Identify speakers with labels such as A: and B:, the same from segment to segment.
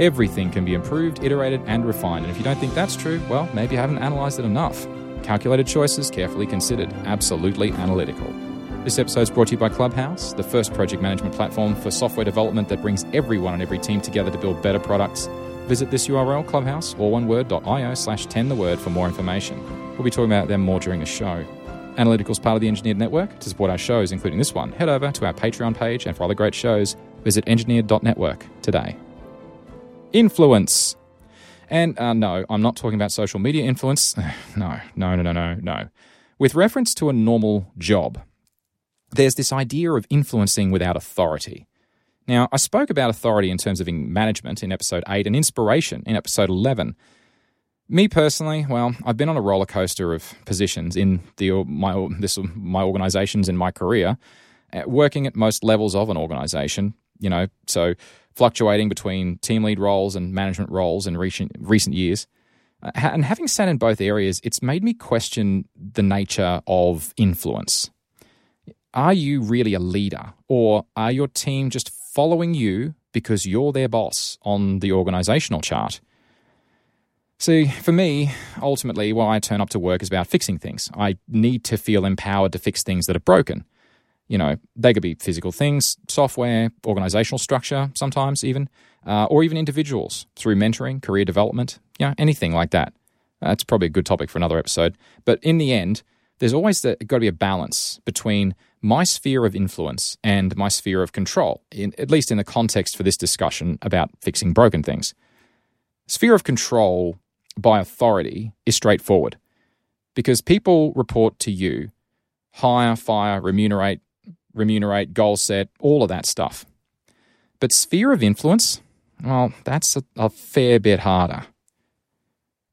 A: Everything can be improved, iterated, and refined. And if you don't think that's true, well, maybe you haven't analyzed it enough. Calculated choices, carefully considered, absolutely analytical. This episode is brought to you by Clubhouse, the first project management platform for software development that brings everyone and every team together to build better products. Visit this URL, clubhouse, or one word.io slash 10 the word for more information. We'll be talking about them more during the show. Analytical is part of the Engineered Network. To support our shows, including this one, head over to our Patreon page, and for other great shows, visit engineered.network today. Influence. And uh, no, I'm not talking about social media influence. No, no, no, no, no, no. With reference to a normal job, there's this idea of influencing without authority. Now, I spoke about authority in terms of management in episode 8 and inspiration in episode 11. Me personally, well, I've been on a roller coaster of positions in the my this my organizations in my career, uh, working at most levels of an organization. You know, so fluctuating between team lead roles and management roles in recent, recent years. Uh, and having sat in both areas, it's made me question the nature of influence. Are you really a leader, or are your team just following you because you're their boss on the organizational chart? See, for me, ultimately, why I turn up to work is about fixing things. I need to feel empowered to fix things that are broken. You know, they could be physical things, software, organizational structure, sometimes even, uh, or even individuals through mentoring, career development, you know, anything like that. That's probably a good topic for another episode. But in the end, there's always the, got to be a balance between my sphere of influence and my sphere of control, in, at least in the context for this discussion about fixing broken things. Sphere of control by authority is straightforward because people report to you hire, fire, remunerate, remunerate, goal set, all of that stuff. But sphere of influence, well, that's a, a fair bit harder.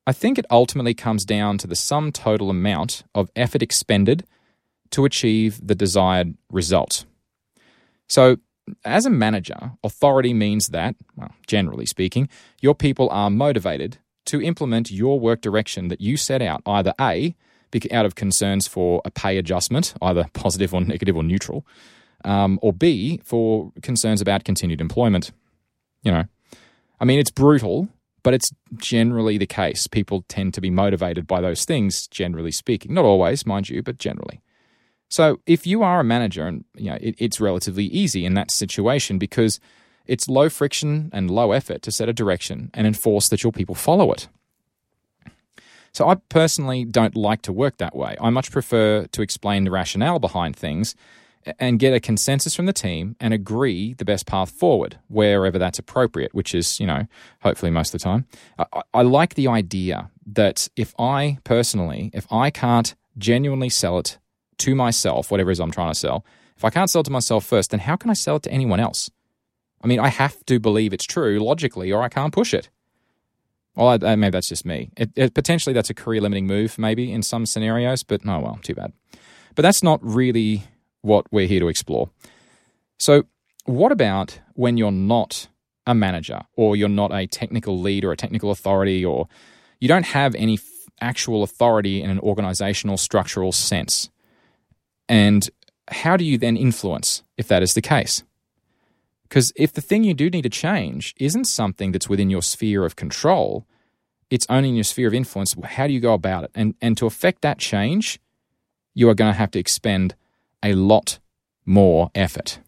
A: I think it ultimately comes down to the sum total amount of effort expended to achieve the desired result. So, as a manager, authority means that, well, generally speaking, your people are motivated to implement your work direction that you set out, either A, out of concerns for a pay adjustment, either positive or negative or neutral, um, or B, for concerns about continued employment. You know, I mean, it's brutal, but it's generally the case. People tend to be motivated by those things, generally speaking. Not always, mind you, but generally. So if you are a manager, and you know, it, it's relatively easy in that situation because it's low friction and low effort to set a direction and enforce that your people follow it. So I personally don't like to work that way. I much prefer to explain the rationale behind things and get a consensus from the team and agree the best path forward wherever that's appropriate, which is, you know, hopefully most of the time. I, I like the idea that if I personally, if I can't genuinely sell it to myself, whatever it is I'm trying to sell, if I can't sell it to myself first, then how can I sell it to anyone else? I mean, I have to believe it's true logically, or I can't push it. Well, I, maybe that's just me. It, it, potentially, that's a career limiting move, maybe in some scenarios, but oh well, too bad. But that's not really what we're here to explore. So, what about when you're not a manager, or you're not a technical lead, or a technical authority, or you don't have any f- actual authority in an organizational structural sense? And how do you then influence if that is the case? Because if the thing you do need to change isn't something that's within your sphere of control, it's only in your sphere of influence, how do you go about it? And, and to affect that change, you are going to have to expend a lot more effort.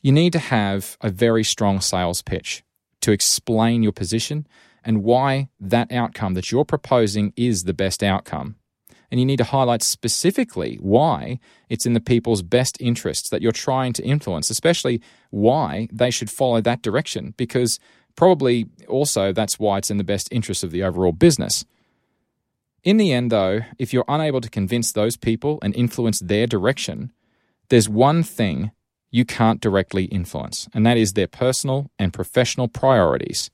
A: You need to have a very strong sales pitch to explain your position and why that outcome that you're proposing is the best outcome and you need to highlight specifically why it's in the people's best interests that you're trying to influence, especially why they should follow that direction, because probably also that's why it's in the best interest of the overall business. In the end, though, if you're unable to convince those people and influence their direction, there's one thing you can't directly influence, and that is their personal and professional priorities.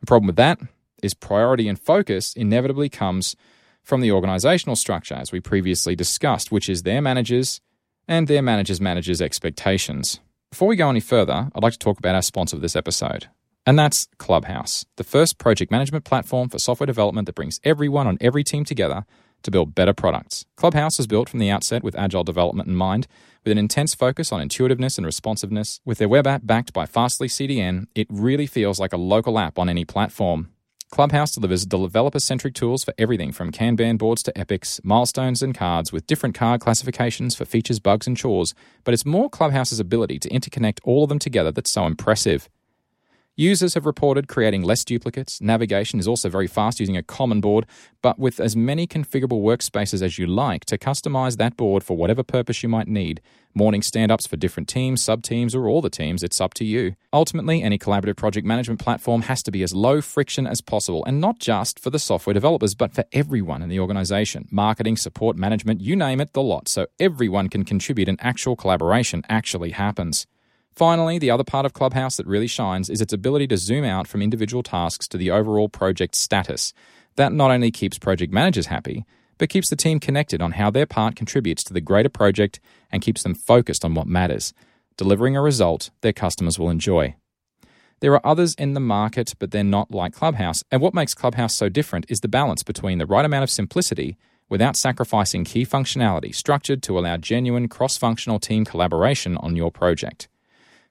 A: The problem with that is priority and focus inevitably comes from the organizational structure, as we previously discussed, which is their managers and their managers' managers' expectations. Before we go any further, I'd like to talk about our sponsor of this episode, and that's Clubhouse, the first project management platform for software development that brings everyone on every team together to build better products. Clubhouse was built from the outset with agile development in mind, with an intense focus on intuitiveness and responsiveness. With their web app backed by Fastly CDN, it really feels like a local app on any platform. Clubhouse delivers developer centric tools for everything from Kanban boards to epics, milestones, and cards with different card classifications for features, bugs, and chores. But it's more Clubhouse's ability to interconnect all of them together that's so impressive. Users have reported creating less duplicates. Navigation is also very fast using a common board, but with as many configurable workspaces as you like to customize that board for whatever purpose you might need. Morning stand ups for different teams, sub teams, or all the teams, it's up to you. Ultimately, any collaborative project management platform has to be as low friction as possible, and not just for the software developers, but for everyone in the organization marketing, support, management, you name it, the lot, so everyone can contribute and actual collaboration actually happens. Finally, the other part of Clubhouse that really shines is its ability to zoom out from individual tasks to the overall project status. That not only keeps project managers happy, but keeps the team connected on how their part contributes to the greater project and keeps them focused on what matters, delivering a result their customers will enjoy. There are others in the market, but they're not like Clubhouse. And what makes Clubhouse so different is the balance between the right amount of simplicity without sacrificing key functionality, structured to allow genuine cross functional team collaboration on your project.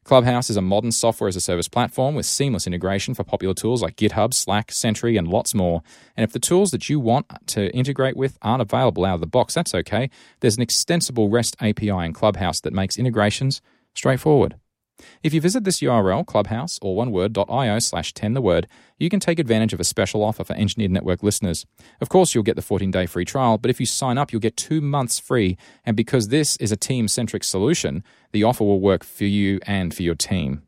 A: Clubhouse is a modern software as a service platform with seamless integration for popular tools like GitHub, Slack, Sentry, and lots more. And if the tools that you want to integrate with aren't available out of the box, that's okay. There's an extensible REST API in Clubhouse that makes integrations straightforward. If you visit this URL, clubhouse, or oneword.io slash 10 the word, you can take advantage of a special offer for Engineered Network listeners. Of course, you'll get the 14 day free trial, but if you sign up, you'll get two months free. And because this is a team centric solution, the offer will work for you and for your team.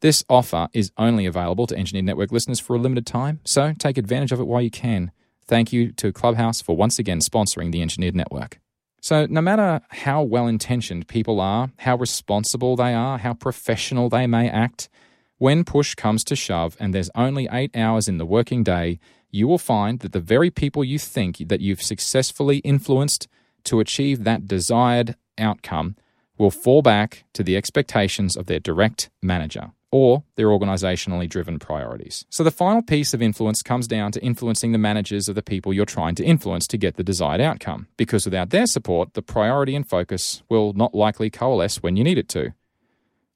A: This offer is only available to Engineered Network listeners for a limited time, so take advantage of it while you can. Thank you to Clubhouse for once again sponsoring the Engineered Network. So, no matter how well intentioned people are, how responsible they are, how professional they may act, when push comes to shove and there's only eight hours in the working day, you will find that the very people you think that you've successfully influenced to achieve that desired outcome will fall back to the expectations of their direct manager or their organisationally driven priorities. So the final piece of influence comes down to influencing the managers of the people you're trying to influence to get the desired outcome, because without their support, the priority and focus will not likely coalesce when you need it to.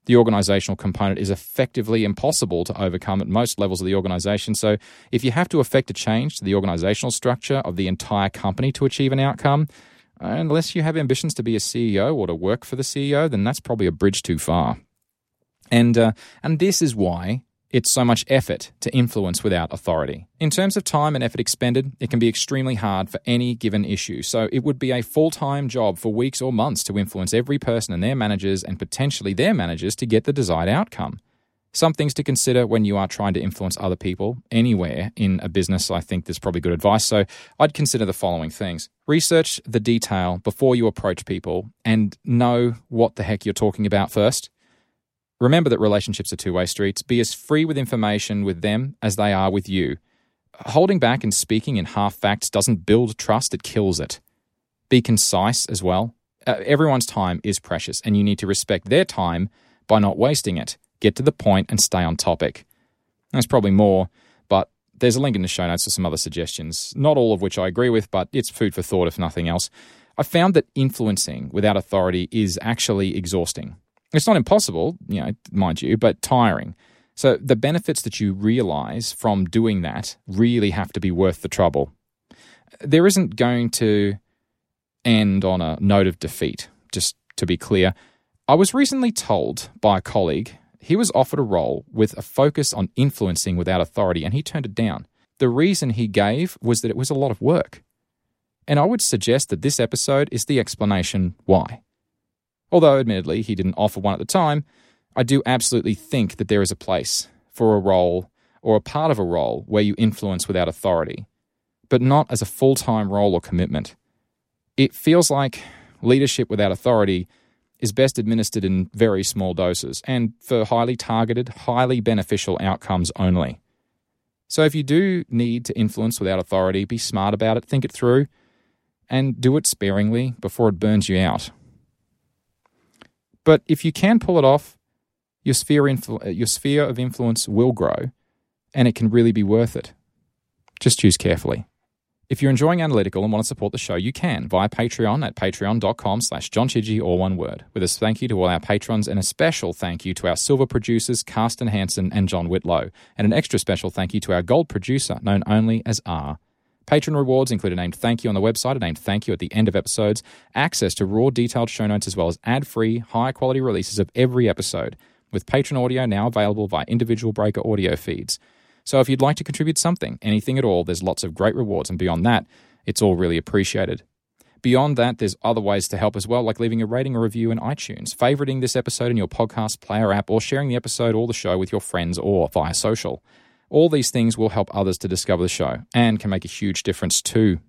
A: The organizational component is effectively impossible to overcome at most levels of the organization. So, if you have to effect a change to the organizational structure of the entire company to achieve an outcome, unless you have ambitions to be a CEO or to work for the CEO, then that's probably a bridge too far. And, uh, and this is why it's so much effort to influence without authority. In terms of time and effort expended, it can be extremely hard for any given issue. So it would be a full time job for weeks or months to influence every person and their managers and potentially their managers to get the desired outcome. Some things to consider when you are trying to influence other people anywhere in a business. I think there's probably good advice. So I'd consider the following things research the detail before you approach people and know what the heck you're talking about first. Remember that relationships are two way streets. Be as free with information with them as they are with you. Holding back and speaking in half facts doesn't build trust, it kills it. Be concise as well. Uh, everyone's time is precious, and you need to respect their time by not wasting it. Get to the point and stay on topic. There's probably more, but there's a link in the show notes for some other suggestions, not all of which I agree with, but it's food for thought if nothing else. I found that influencing without authority is actually exhausting. It's not impossible, you know, mind you, but tiring. So the benefits that you realize from doing that really have to be worth the trouble. There isn't going to end on a note of defeat, just to be clear. I was recently told by a colleague he was offered a role with a focus on influencing without authority and he turned it down. The reason he gave was that it was a lot of work. And I would suggest that this episode is the explanation why. Although, admittedly, he didn't offer one at the time, I do absolutely think that there is a place for a role or a part of a role where you influence without authority, but not as a full time role or commitment. It feels like leadership without authority is best administered in very small doses and for highly targeted, highly beneficial outcomes only. So if you do need to influence without authority, be smart about it, think it through, and do it sparingly before it burns you out. But if you can pull it off, your sphere, influ- uh, your sphere of influence will grow and it can really be worth it. Just choose carefully. If you're enjoying Analytical and want to support the show, you can via Patreon at patreon.com slash johnchidgey, or one word. With a thank you to all our patrons and a special thank you to our silver producers, Carsten Hansen and John Whitlow, and an extra special thank you to our gold producer, known only as R. Patron rewards include a named thank you on the website, a named thank you at the end of episodes, access to raw detailed show notes, as well as ad free, high quality releases of every episode, with patron audio now available via individual breaker audio feeds. So if you'd like to contribute something, anything at all, there's lots of great rewards, and beyond that, it's all really appreciated. Beyond that, there's other ways to help as well, like leaving a rating or review in iTunes, favoriting this episode in your podcast player app, or sharing the episode or the show with your friends or via social. All these things will help others to discover the show and can make a huge difference too.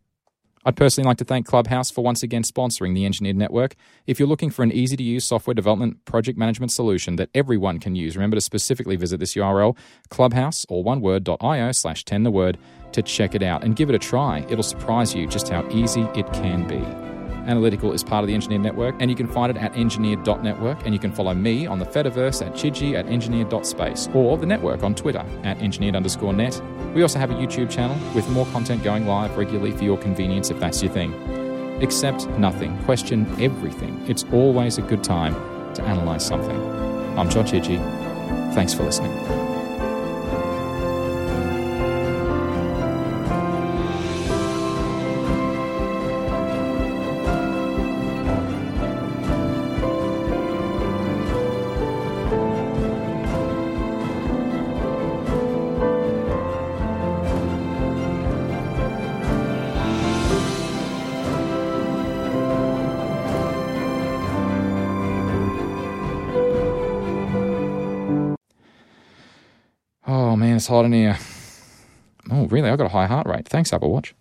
A: I'd personally like to thank Clubhouse for once again sponsoring the Engineered Network. If you're looking for an easy to use software development project management solution that everyone can use, remember to specifically visit this URL, clubhouse or one word.io slash 10 the word to check it out and give it a try. It'll surprise you just how easy it can be. Analytical is part of the Engineer Network, and you can find it at engineered.network. And you can follow me on the Fediverse at chidgey at engineered.space or the network on Twitter at engineered underscore net. We also have a YouTube channel with more content going live regularly for your convenience if that's your thing. Accept nothing, question everything. It's always a good time to analyze something. I'm John. Thanks for listening. It's hot in here. Oh, really? I got a high heart rate. Thanks, Apple Watch.